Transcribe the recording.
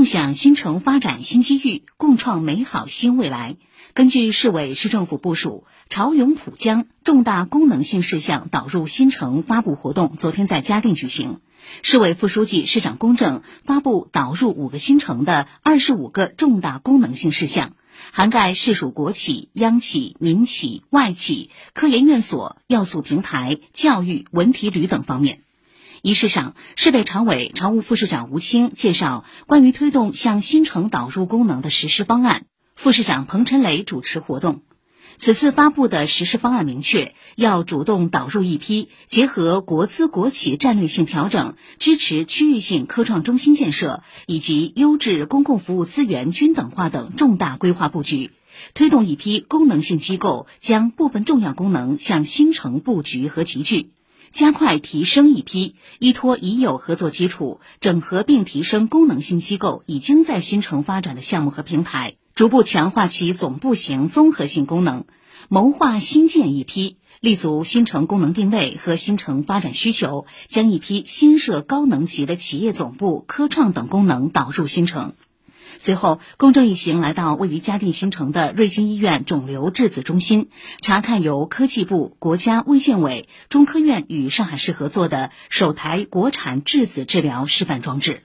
共享新城发展新机遇，共创美好新未来。根据市委市政府部署，潮涌浦江重大功能性事项导入新城发布活动昨天在嘉定举行。市委副书记、市长龚正发布导入五个新城的二十五个重大功能性事项，涵盖市属国企、央企、民企、外企、科研院所、要素平台、教育、文体旅等方面。仪式上，市委常委、常务副市长吴清介绍关于推动向新城导入功能的实施方案，副市长彭晨雷主持活动。此次发布的实施方案明确，要主动导入一批结合国资国企战略性调整、支持区域性科创中心建设以及优质公共服务资源均等化等重大规划布局，推动一批功能性机构将部分重要功能向新城布局和集聚。加快提升一批依托已有合作基础、整合并提升功能性机构已经在新城发展的项目和平台，逐步强化其总部型综合性功能，谋划新建一批，立足新城功能定位和新城发展需求，将一批新设高能级的企业总部、科创等功能导入新城。随后，公正一行来到位于嘉定新城的瑞金医院肿瘤质子中心，查看由科技部、国家卫健委、中科院与上海市合作的首台国产质子治疗示范装置。